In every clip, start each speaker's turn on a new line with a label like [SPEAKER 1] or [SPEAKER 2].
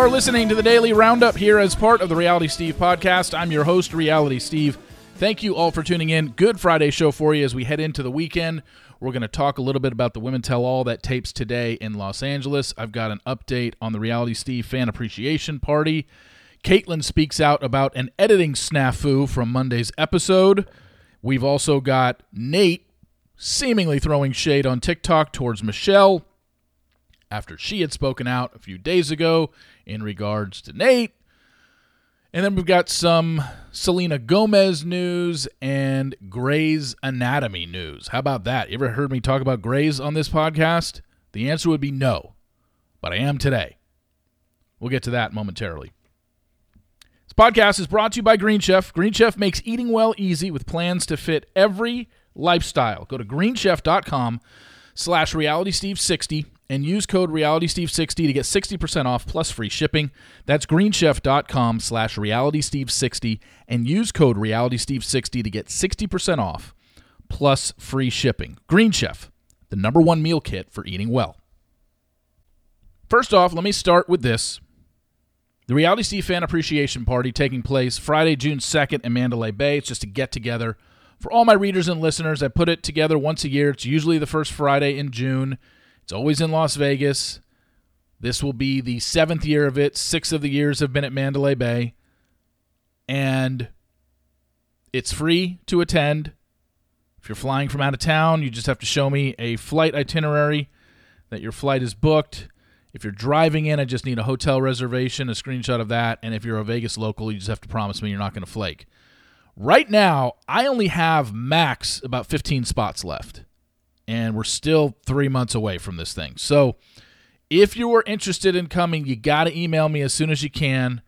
[SPEAKER 1] Are listening to the Daily Roundup here as part of the Reality Steve podcast. I'm your host, Reality Steve. Thank you all for tuning in. Good Friday show for you as we head into the weekend. We're going to talk a little bit about the Women Tell All that tapes today in Los Angeles. I've got an update on the Reality Steve fan appreciation party. Caitlin speaks out about an editing snafu from Monday's episode. We've also got Nayte seemingly throwing shade on TikTok towards Michelle after she had spoken out a few days ago in regards to Nayte. And then we've got some Selena Gomez news and Grey's Anatomy news. How about that? You ever heard me talk about Grey's on this podcast? The answer would be no, but I am today. We'll get to that momentarily. This podcast is brought to you by Green Chef. Green Chef makes eating well easy with plans to fit every lifestyle. Go to greenchef.com slash realitysteve60 and use code realitysteve60 to get 60% off plus free shipping. That's greenchef.com slash realitysteve60 and use code realitysteve60 to get 60% off plus free shipping. Green Chef, the number one meal kit for eating well. First off, let me start with this. The Reality Steve Fan Appreciation Party taking place Friday, June 2nd in Mandalay Bay. It's just a get together for all my readers and listeners. I put it together once a year. It's usually the first Friday in June. It's always in Las Vegas. This will be the seventh year of it. Six of the years have been at Mandalay Bay. And it's free to attend. If you're flying from out of town, you just have to show me a flight itinerary that your flight is booked. If you're driving in, I just need a hotel reservation, a screenshot of that. And if you're a Vegas local, you just have to promise me you're not going to flake. Right now, I only have max about 15 spots left and we're still three months away from this thing. So if you are interested in coming, you got to email me as soon as you can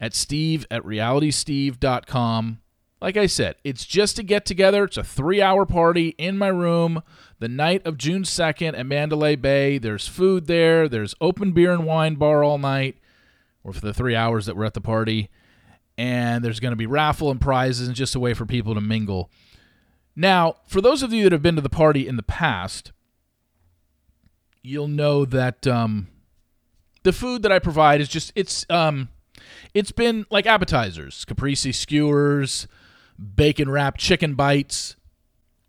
[SPEAKER 1] at steve at realitysteve.com. Like I said, it's just a get together. It's a three hour party in my room the night of June 2nd at Mandalay Bay. There's food there, there's open beer and wine bar all night, or for the three hours that we're at the party. And there's going to be raffle and prizes and just a way for people to mingle. Now, for those of you that have been to the party in the past, you'll know that um, the food that I provide is just it's um, it's been like appetizers, caprese skewers, bacon wrapped chicken bites.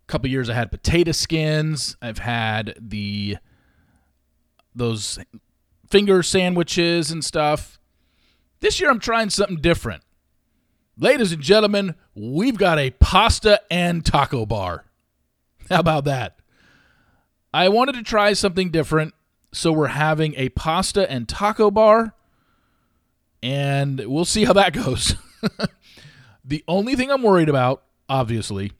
[SPEAKER 1] A couple years I had potato skins. I've had the those finger sandwiches and stuff. This year I'm trying something different. Ladies and gentlemen, we've got a pasta and taco bar. How about that? I wanted to try something different, so we're having a pasta and taco bar, and we'll see how that goes. the only thing I'm worried about, obviously,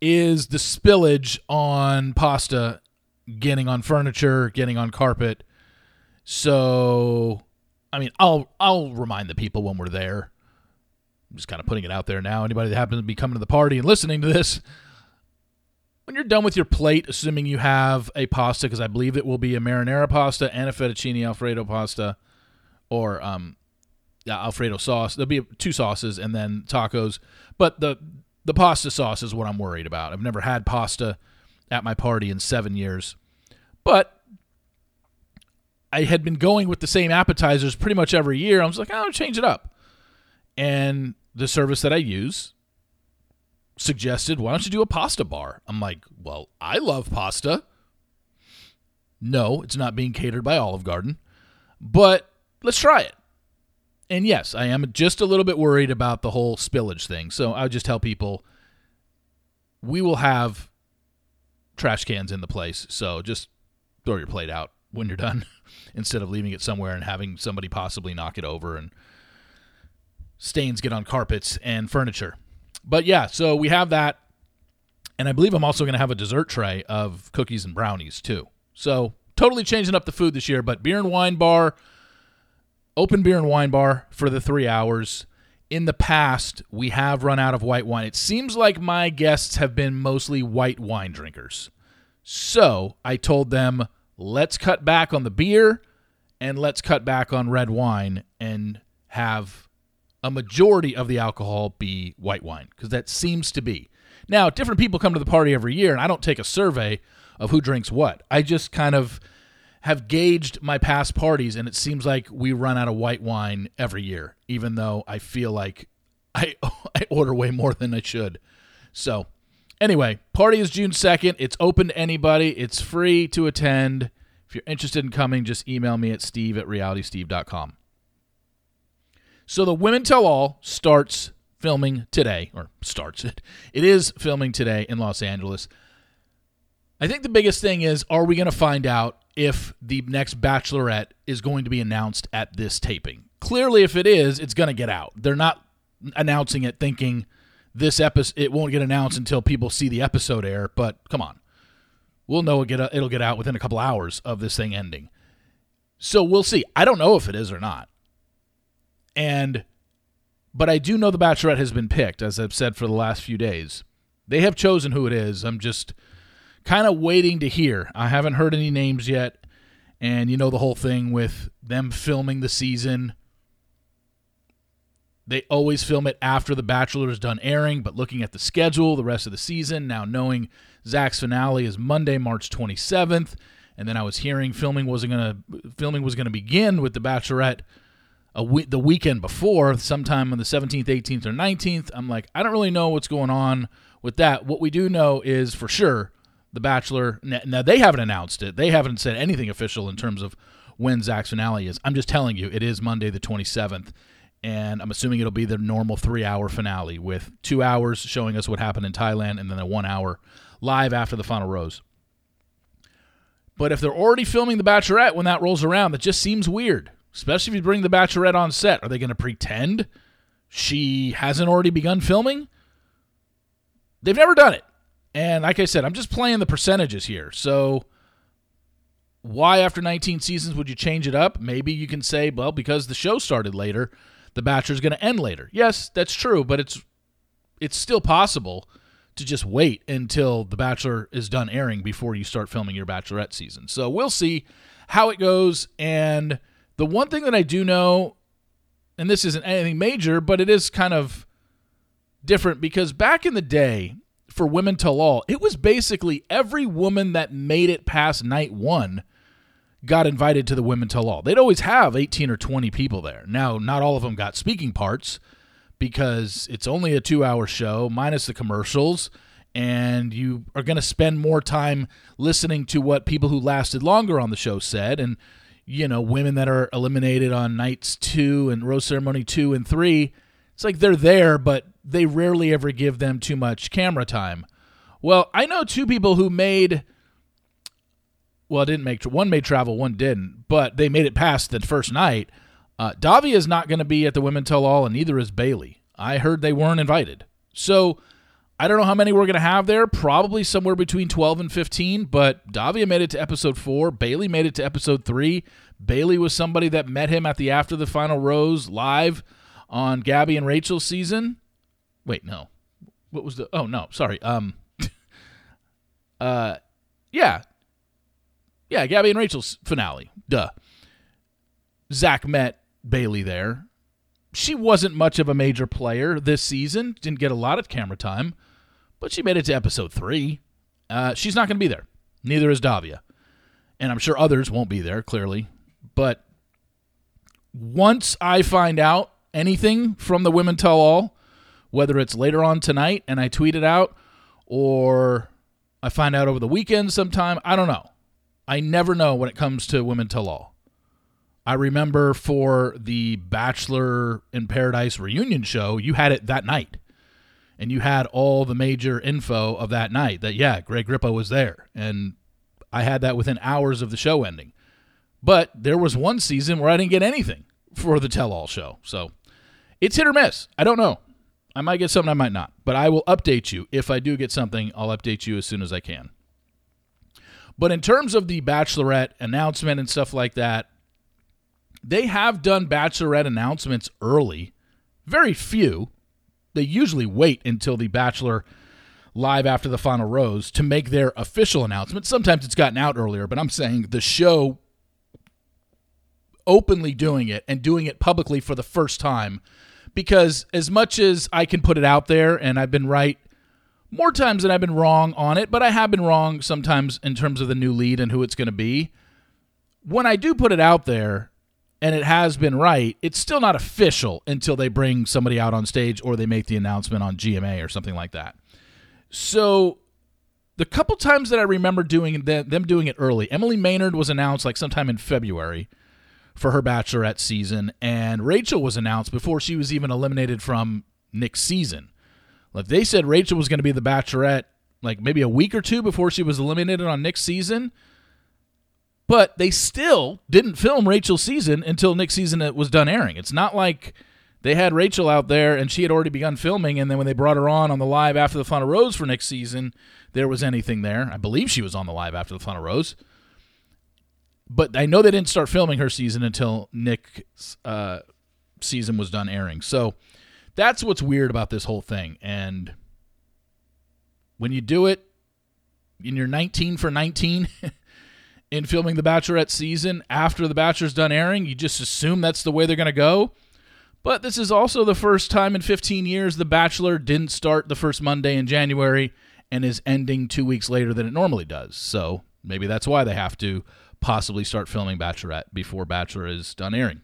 [SPEAKER 1] is the spillage on pasta getting on furniture, getting on carpet. So, I mean, I'll I'll remind the people when we're there I'm just kind of putting it out there now. Anybody that happens to be coming to the party and listening to this, when you're done with your plate, assuming you have a pasta, because I believe it will be a marinara pasta and a fettuccine alfredo pasta, or um, alfredo sauce. There'll be two sauces and then tacos. But the the pasta sauce is what I'm worried about. I've never had pasta at my party in seven years, but I had been going with the same appetizers pretty much every year. I was like, I'll change it up. And the service that I use suggested, why don't you do a pasta bar? I'm like, well, I love pasta. No, it's not being catered by Olive Garden, but let's try it. And yes, I am just a little bit worried about the whole spillage thing. So I would just tell people we will have trash cans in the place. So just throw your plate out when you're done instead of leaving it somewhere and having somebody possibly knock it over and stains get on carpets and furniture. But yeah, so we have that. And I believe I'm also going to have a dessert tray of cookies and brownies too. So totally changing up the food this year, but beer and wine bar, open beer and wine bar for the three hours. In the past, we have run out of white wine. It seems like my guests have been mostly white wine drinkers. So I told them, let's cut back on the beer and let's cut back on red wine and have a majority of the alcohol be white wine because that seems to be. Now, different people come to the party every year, and I don't take a survey of who drinks what. I just kind of have gauged my past parties, and it seems like we run out of white wine every year, even though I feel like I, I order way more than I should. So, anyway, party is June 2nd. It's open to anybody, it's free to attend. If you're interested in coming, just email me at steve at realitysteve.com. So, the Women Tell All starts filming today, or starts it. It is filming today in Los Angeles. I think the biggest thing is are we going to find out if the next Bachelorette is going to be announced at this taping? Clearly, if it is, it's going to get out. They're not announcing it thinking this episode it won't get announced until people see the episode air. But come on, we'll know it'll get out within a couple hours of this thing ending. So we'll see. I don't know if it is or not. And but I do know the Bachelorette has been picked, as I've said for the last few days. They have chosen who it is. I'm just kind of waiting to hear. I haven't heard any names yet. And you know the whole thing with them filming the season. They always film it after The Bachelor is done airing, but looking at the schedule, the rest of the season, now knowing Zach's finale is Monday, March 27th, and then I was hearing filming wasn't gonna filming was gonna begin with The Bachelorette a the weekend before, sometime on the 17th, 18th, or 19th. I'm like, I don't really know what's going on with that. What we do know is for sure the Bachelor. Now they haven't announced it. They haven't said anything official in terms of when Zach's finale is. I'm just telling you, it is Monday the 27th, and I'm assuming it'll be the normal three-hour finale with two hours showing us what happened in Thailand, and then a one-hour live after the final rose. But if they're already filming The Bachelorette when that rolls around, that just seems weird. Especially if you bring The Bachelorette on set. Are they going to pretend she hasn't already begun filming? They've never done it. And like I said, I'm just playing the percentages here. So why after 19 seasons would you change it up? Maybe you can say, well, because the show started later, The Bachelor's going to end later. Yes, that's true, but it's it's still possible to just wait until The Bachelor is done airing before you start filming your Bachelorette season. So we'll see how it goes and the one thing that I do know and this isn't anything major, but it is kind of different because back in the day, for Women Tell All, it was basically every woman that made it past night one got invited to the Women Tell All. They'd always have 18 or 20 people there. Now, not all of them got speaking parts because it's only a two hour show minus the commercials. And you are going to spend more time listening to what people who lasted longer on the show said. And, you know, women that are eliminated on nights two and rose ceremony two and three, it's like they're there, but they rarely ever give them too much camera time. Well, I know two people who made well, didn't make one made travel, one didn't, but they made it past the first night. Uh, Davia is not going to be at the Women Tell All, and neither is Bailey. I heard they weren't invited. So I don't know how many we're going to have there. Probably somewhere between 12 and 15, but Davia made it to episode four. Bailey made it to episode three. Bailey was somebody that met him at the After the Final Rose live on Gabby and Rachel's season. Wait, no. What was the? Oh no, sorry. Um. uh, yeah, yeah. Gabby and Rachel's finale. Duh. Zach met Bailey there. She wasn't much of a major player this season. Didn't get a lot of camera time, but she made it to episode three. Uh, she's not going to be there. Neither is Davia, and I'm sure others won't be there. Clearly, but once I find out anything from the Women Tell All, whether it's later on tonight and I tweet it out or I find out over the weekend sometime. I don't know. I never know when it comes to Women Tell All. I remember for the Bachelor in Paradise reunion show, you had it that night. And you had all the major info of that night that, yeah, Greg Grippo was there. And I had that within hours of the show ending. But there was one season where I didn't get anything for the tell all show. So it's hit or miss. I don't know. I might get something, I might not. But I will update you. If I do get something, I'll update you as soon as I can. But in terms of the Bachelorette announcement and stuff like that, they have done Bachelorette announcements early. Very few. They usually wait until the Bachelor live after the final rose to make their official announcement. Sometimes it's gotten out earlier, but I'm saying the show openly doing it and doing it publicly for the first time because as much as I can put it out there and I've been right more times than I've been wrong on it, but I have been wrong sometimes in terms of the new lead and who it's going to be. when I do put it out there and it has been right, it's still not official until they bring somebody out on stage or they make the announcement on GMA or something like that. So the couple times that I remember doing them doing it early, Emily Maynard was announced like sometime in February for her bachelorette season, and Rachel was announced before she was even eliminated from Nick's season. Like they said Rachel was going to be the bachelorette like maybe a week or two before she was eliminated on Nick's season. But they still didn't film Rachel's season until Nick's season was done airing. It's not like they had Rachel out there and she had already begun filming, and then when they brought her on on the live after the Final Rose for Nick's season, there was anything there. I believe she was on the live after the Final Rose. But I know they didn't start filming her season until Nick's uh, season was done airing. So that's what's weird about this whole thing. And when you do it, and you're 19 for 19 in filming the Bachelorette season after the Bachelor's done airing, you just assume that's the way they're going to go. But this is also the first time in 15 years The Bachelor didn't start the first Monday in January and is ending two weeks later than it normally does. So maybe that's why they have to possibly start filming Bachelorette before Bachelor is done airing.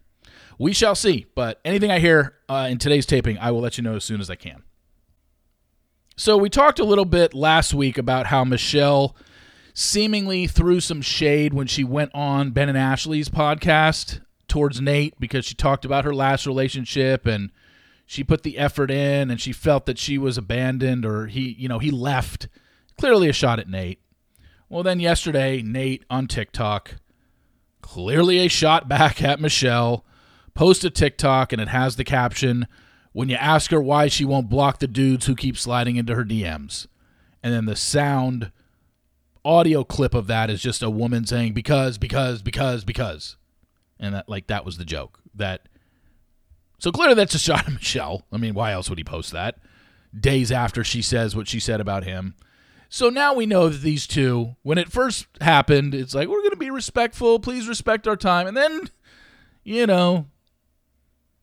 [SPEAKER 1] We shall see. But anything I hear uh, in today's taping, I will let you know as soon as I can. So we talked a little bit last week about how Michelle seemingly threw some shade when she went on Ben and Ashley's podcast towards Nayte because she talked about her last relationship and she put the effort in and she felt that she was abandoned or he, you know, he left. Clearly a shot at Nayte. Well, then yesterday, Nayte on TikTok, clearly a shot back at Michelle, posted TikTok and it has the caption when you ask her why she won't block the dudes who keep sliding into her DMs. And then the sound audio clip of that is just a woman saying because because because because. And that like that was the joke that so clearly that's a shot of michelle. I mean why else would he post that? Days after she says what she said about him. So now we know that these two when it first happened it's like we're going to be respectful. Please respect our time. And then you know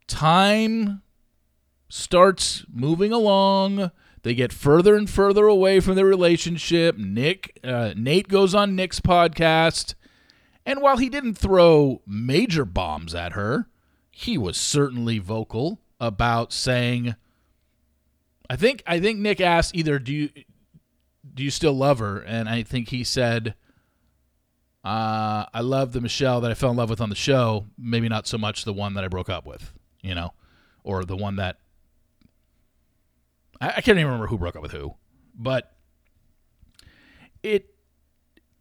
[SPEAKER 1] time starts moving along they get further and further away from their relationship. Nick, uh, Nayte goes on Nick's podcast, and while he didn't throw major bombs at her, he was certainly vocal about saying, "I think I think Nick asked either do you do you still love her?" And I think he said, uh, "I love the Michelle that I fell in love with on the show. Maybe not so much the one that I broke up with, you know, or the one that I, I can't even remember who broke up with who, but it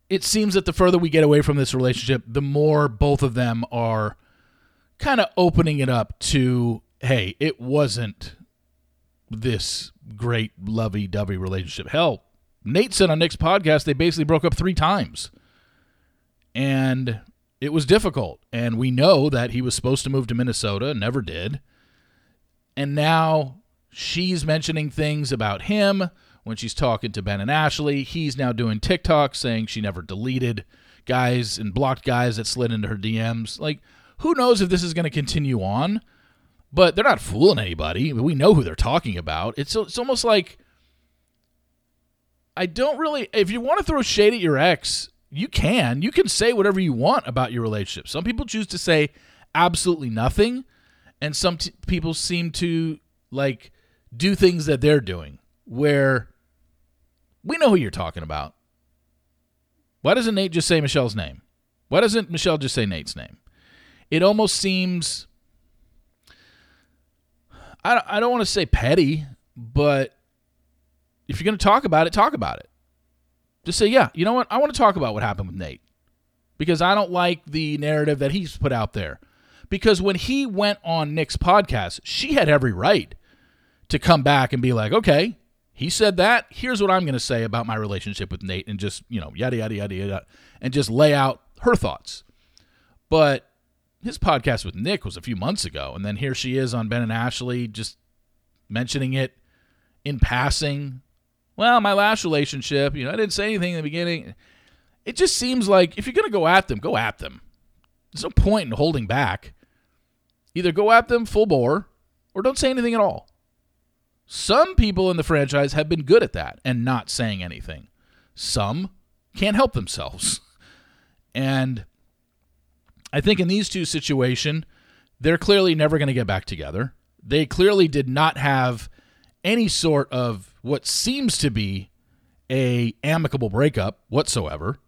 [SPEAKER 1] it seems that the further we get away from this relationship, the more both of them are kind of opening it up to, hey, it wasn't this great lovey-dovey relationship. Hell, Nayte said on Nick's podcast they basically broke up three times. And it was difficult. And we know that he was supposed to move to Minnesota, never did. And now She's mentioning things about him when she's talking to Ben and Ashley. He's now doing TikTok saying she never deleted guys and blocked guys that slid into her DMs. Like, who knows if this is going to continue on? But they're not fooling anybody. We know who they're talking about. It's it's almost like I don't really. If you want to throw shade at your ex, you can. You can say whatever you want about your relationship. Some people choose to say absolutely nothing, and some t- people seem to like do things that they're doing where we know who you're talking about. Why doesn't Nayte just say Michelle's name? Why doesn't Michelle just say Nayte's name? It almost seems I I don't want to say petty, but if you're going to talk about it, talk about it. Just say, "Yeah, you know what? I want to talk about what happened with Nayte." Because I don't like the narrative that he's put out there. Because when he went on Nick's podcast, she had every right to come back and be like, okay, he said that. Here's what I'm going to say about my relationship with Nayte, and just you know, yada yada yada yada, and just lay out her thoughts. But his podcast with Nick was a few months ago, and then here she is on Ben and Ashley, just mentioning it in passing. Well, my last relationship, you know, I didn't say anything in the beginning. It just seems like if you're going to go at them, go at them. There's no point in holding back. Either go at them full bore or don't say anything at all. Some people in the franchise have been good at that and not saying anything. Some can't help themselves. And I think in these two situations, they're clearly never going to get back together. They clearly did not have any sort of what seems to be a amicable breakup whatsoever.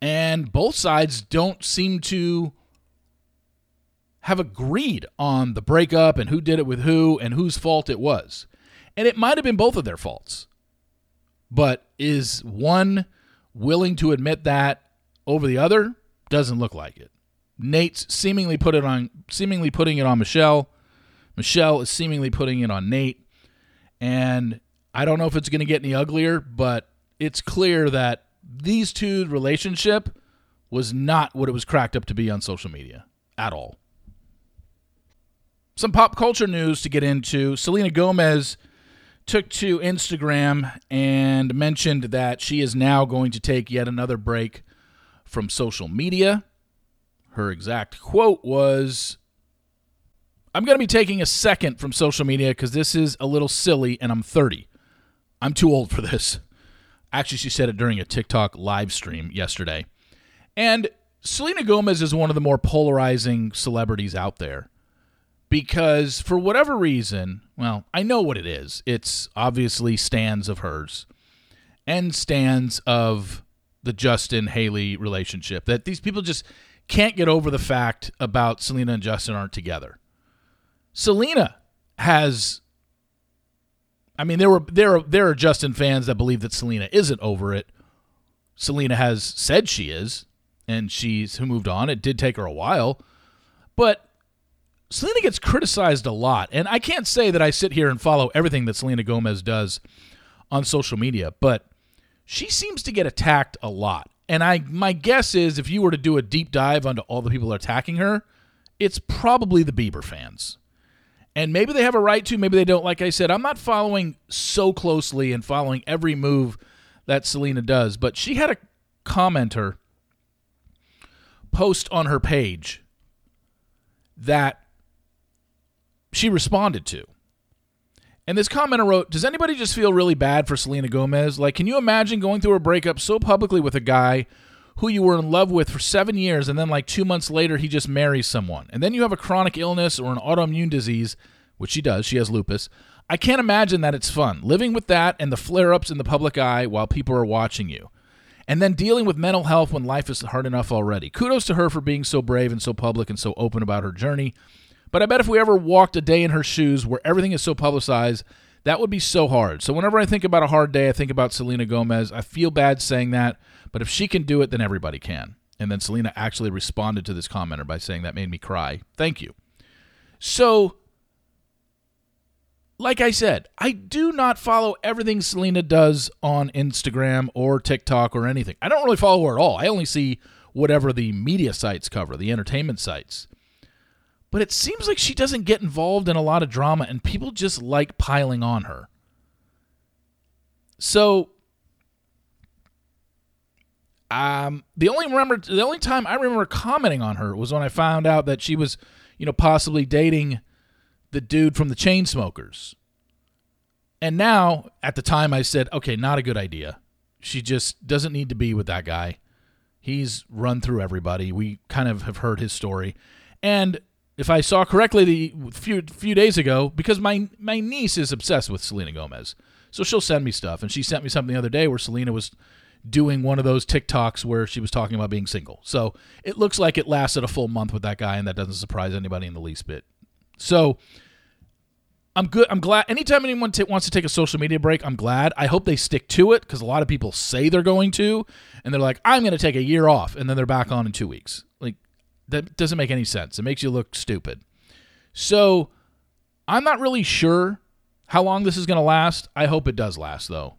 [SPEAKER 1] And both sides don't seem to have agreed on the breakup and who did it with who and whose fault it was. And it might have been both of their faults. But is one willing to admit that over the other? Doesn't look like it. Nayte's seemingly put it on seemingly putting it on Michelle. Michelle is seemingly putting it on Nayte. And I don't know if it's going to get any uglier, but it's clear that these two relationship was not what it was cracked up to be on social media at all. Some pop culture news to get into. Selena Gomez took to Instagram and mentioned that she is now going to take yet another break from social media. Her exact quote was I'm going to be taking a second from social media because this is a little silly and I'm 30. I'm too old for this. Actually, she said it during a TikTok live stream yesterday. And Selena Gomez is one of the more polarizing celebrities out there because for whatever reason, well, I know what it is. It's obviously stands of hers and stands of the Justin Hailey relationship that these people just can't get over the fact about Selena and Justin aren't together. Selena has I mean there were there are there are Justin fans that believe that Selena isn't over it. Selena has said she is and she's who moved on. It did take her a while, but Selena gets criticized a lot. And I can't say that I sit here and follow everything that Selena Gomez does on social media, but she seems to get attacked a lot. And I my guess is if you were to do a deep dive onto all the people attacking her, it's probably the Bieber fans. And maybe they have a right to, maybe they don't. Like I said, I'm not following so closely and following every move that Selena does, but she had a commenter post on her page that she responded to. And this commenter wrote, Does anybody just feel really bad for Selena Gomez? Like, can you imagine going through a breakup so publicly with a guy who you were in love with for seven years, and then like two months later, he just marries someone? And then you have a chronic illness or an autoimmune disease, which she does, she has lupus. I can't imagine that it's fun living with that and the flare ups in the public eye while people are watching you. And then dealing with mental health when life is hard enough already. Kudos to her for being so brave and so public and so open about her journey. But I bet if we ever walked a day in her shoes where everything is so publicized, that would be so hard. So whenever I think about a hard day, I think about Selena Gomez. I feel bad saying that, but if she can do it, then everybody can. And then Selena actually responded to this commenter by saying that made me cry. Thank you. So, like I said, I do not follow everything Selena does on Instagram or TikTok or anything. I don't really follow her at all. I only see whatever the media sites cover, the entertainment sites but it seems like she doesn't get involved in a lot of drama and people just like piling on her. So um the only remember the only time I remember commenting on her was when I found out that she was, you know, possibly dating the dude from the Chainsmokers. And now, at the time I said, "Okay, not a good idea. She just doesn't need to be with that guy. He's run through everybody. We kind of have heard his story." And if I saw correctly the few few days ago, because my my niece is obsessed with Selena Gomez, so she'll send me stuff, and she sent me something the other day where Selena was doing one of those TikToks where she was talking about being single. So it looks like it lasted a full month with that guy, and that doesn't surprise anybody in the least bit. So I'm good. I'm glad. Anytime anyone t- wants to take a social media break, I'm glad. I hope they stick to it because a lot of people say they're going to, and they're like, "I'm going to take a year off," and then they're back on in two weeks. Like that doesn't make any sense. It makes you look stupid. So I'm not really sure how long this is going to last. I hope it does last, though.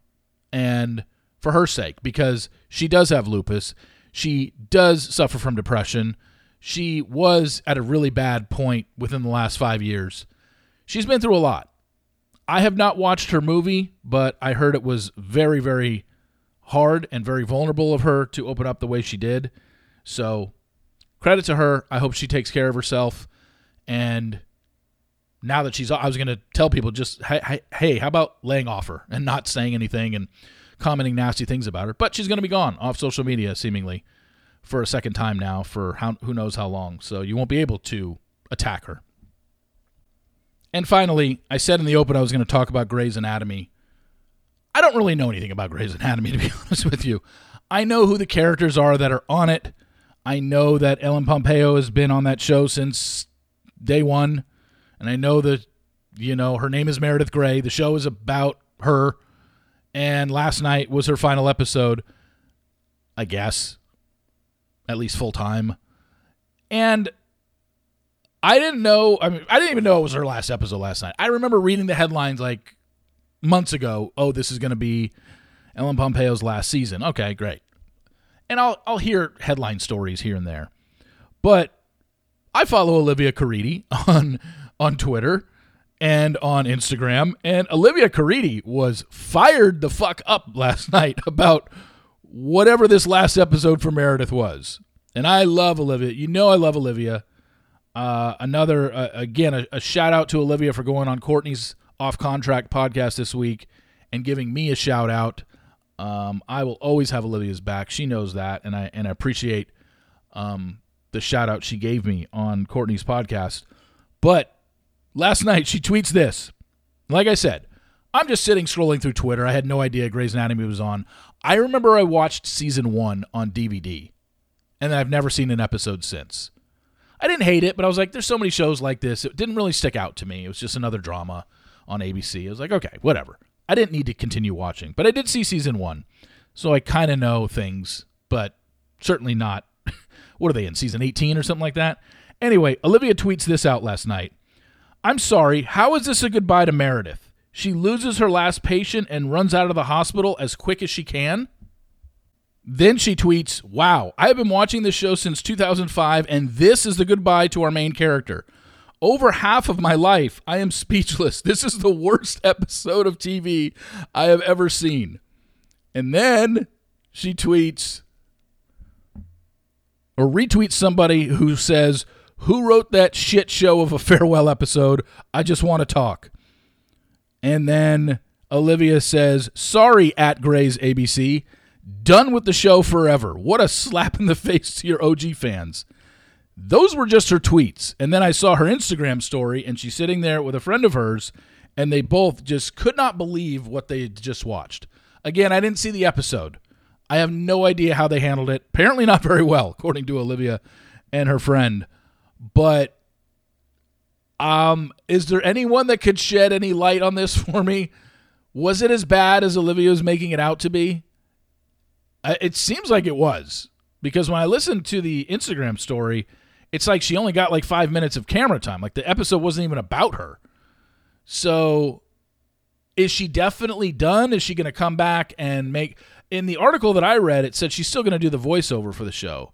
[SPEAKER 1] And for her sake, because she does have lupus, she does suffer from depression. She was at a really bad point within the last five years. She's been through a lot. I have not watched her movie, but I heard it was very, very hard and very vulnerable of her to open up the way she did. So credit to her. I hope she takes care of herself. And now that she's, I was going to tell people just, hey, hey, how about laying off her and not saying anything and commenting nasty things about her? But she's going to be gone off social media, seemingly, for a second time now for how, who knows how long. So you won't be able to attack her. And finally, I said in the open I was going to talk about Grey's Anatomy. I don't really know anything about Grey's Anatomy, to be honest with you. I know who the characters are that are on it. I know that Ellen Pompeo has been on that show since day one. And I know that, you know, her name is Meredith Grey. The show is about her. And last night was her final episode, I guess, at least full time. And I didn't know, I mean, I didn't even know it was her last episode last night. I remember reading the headlines like months ago. Oh, this is going to be Ellen Pompeo's last season. Okay, great. And I'll I'll hear headline stories here and there. But I follow Olivia Caridi on on Twitter and on Instagram, and Olivia Caridi was fired the fuck up last night about whatever this last episode for Meredith was. And I love Olivia. You know I love Olivia. Uh, another uh, again a, a shout out to Olivia for going on Courtney's off contract podcast this week and giving me a shout out. Um, I will always have Olivia's back. She knows that, and I and I appreciate um, the shout out she gave me on Courtney's podcast. But last night she tweets this. Like I said, I'm just sitting scrolling through Twitter. I had no idea Grey's Anatomy was on. I remember I watched season one on DVD, and I've never seen an episode since. I didn't hate it, but I was like, there's so many shows like this. It didn't really stick out to me. It was just another drama on ABC. I was like, okay, whatever. I didn't need to continue watching, but I did see season one, so I kind of know things, but certainly not. what are they in season 18 or something like that? Anyway, Olivia tweets this out last night. I'm sorry. How is this a goodbye to Meredith? She loses her last patient and runs out of the hospital as quick as she can. Then she tweets, Wow, I have been watching this show since 2005, and this is the goodbye to our main character. Over half of my life, I am speechless. This is the worst episode of TV I have ever seen. And then she tweets or retweets somebody who says, Who wrote that shit show of a farewell episode? I just want to talk. And then Olivia says, Sorry, at Grey's ABC. Done with the show forever. What a slap in the face to your OG fans. Those were just her tweets. And then I saw her Instagram story, and she's sitting there with a friend of hers, and they both just could not believe what they just watched. Again, I didn't see the episode. I have no idea how they handled it. Apparently, not very well, according to Olivia and her friend. But um, is there anyone that could shed any light on this for me? Was it as bad as Olivia was making it out to be? It seems like it was because when I listened to the Instagram story, it's like she only got like five minutes of camera time. Like the episode wasn't even about her. So is she definitely done? Is she going to come back and make. In the article that I read, it said she's still going to do the voiceover for the show.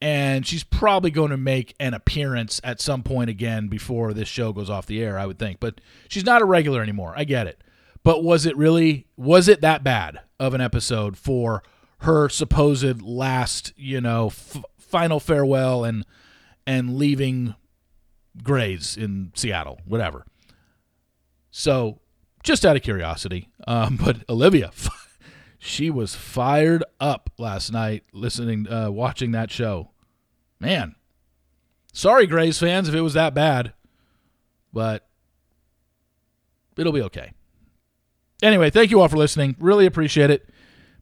[SPEAKER 1] And she's probably going to make an appearance at some point again before this show goes off the air, I would think. But she's not a regular anymore. I get it. But was it really, was it that bad of an episode for her supposed last, you know, f- final farewell and and leaving Grey's in Seattle, whatever. So, just out of curiosity, um, but Olivia, she was fired up last night listening, uh, watching that show. Man, sorry, Grey's fans, if it was that bad, but it'll be okay. Anyway, thank you all for listening. Really appreciate it.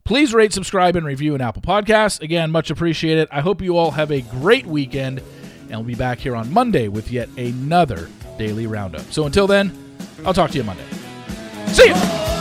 [SPEAKER 1] Please rate, subscribe, and review an Apple Podcast. Again, much appreciated. I hope you all have a great weekend and we'll be back here on Monday with yet another daily roundup. So until then, I'll talk to you Monday. See ya!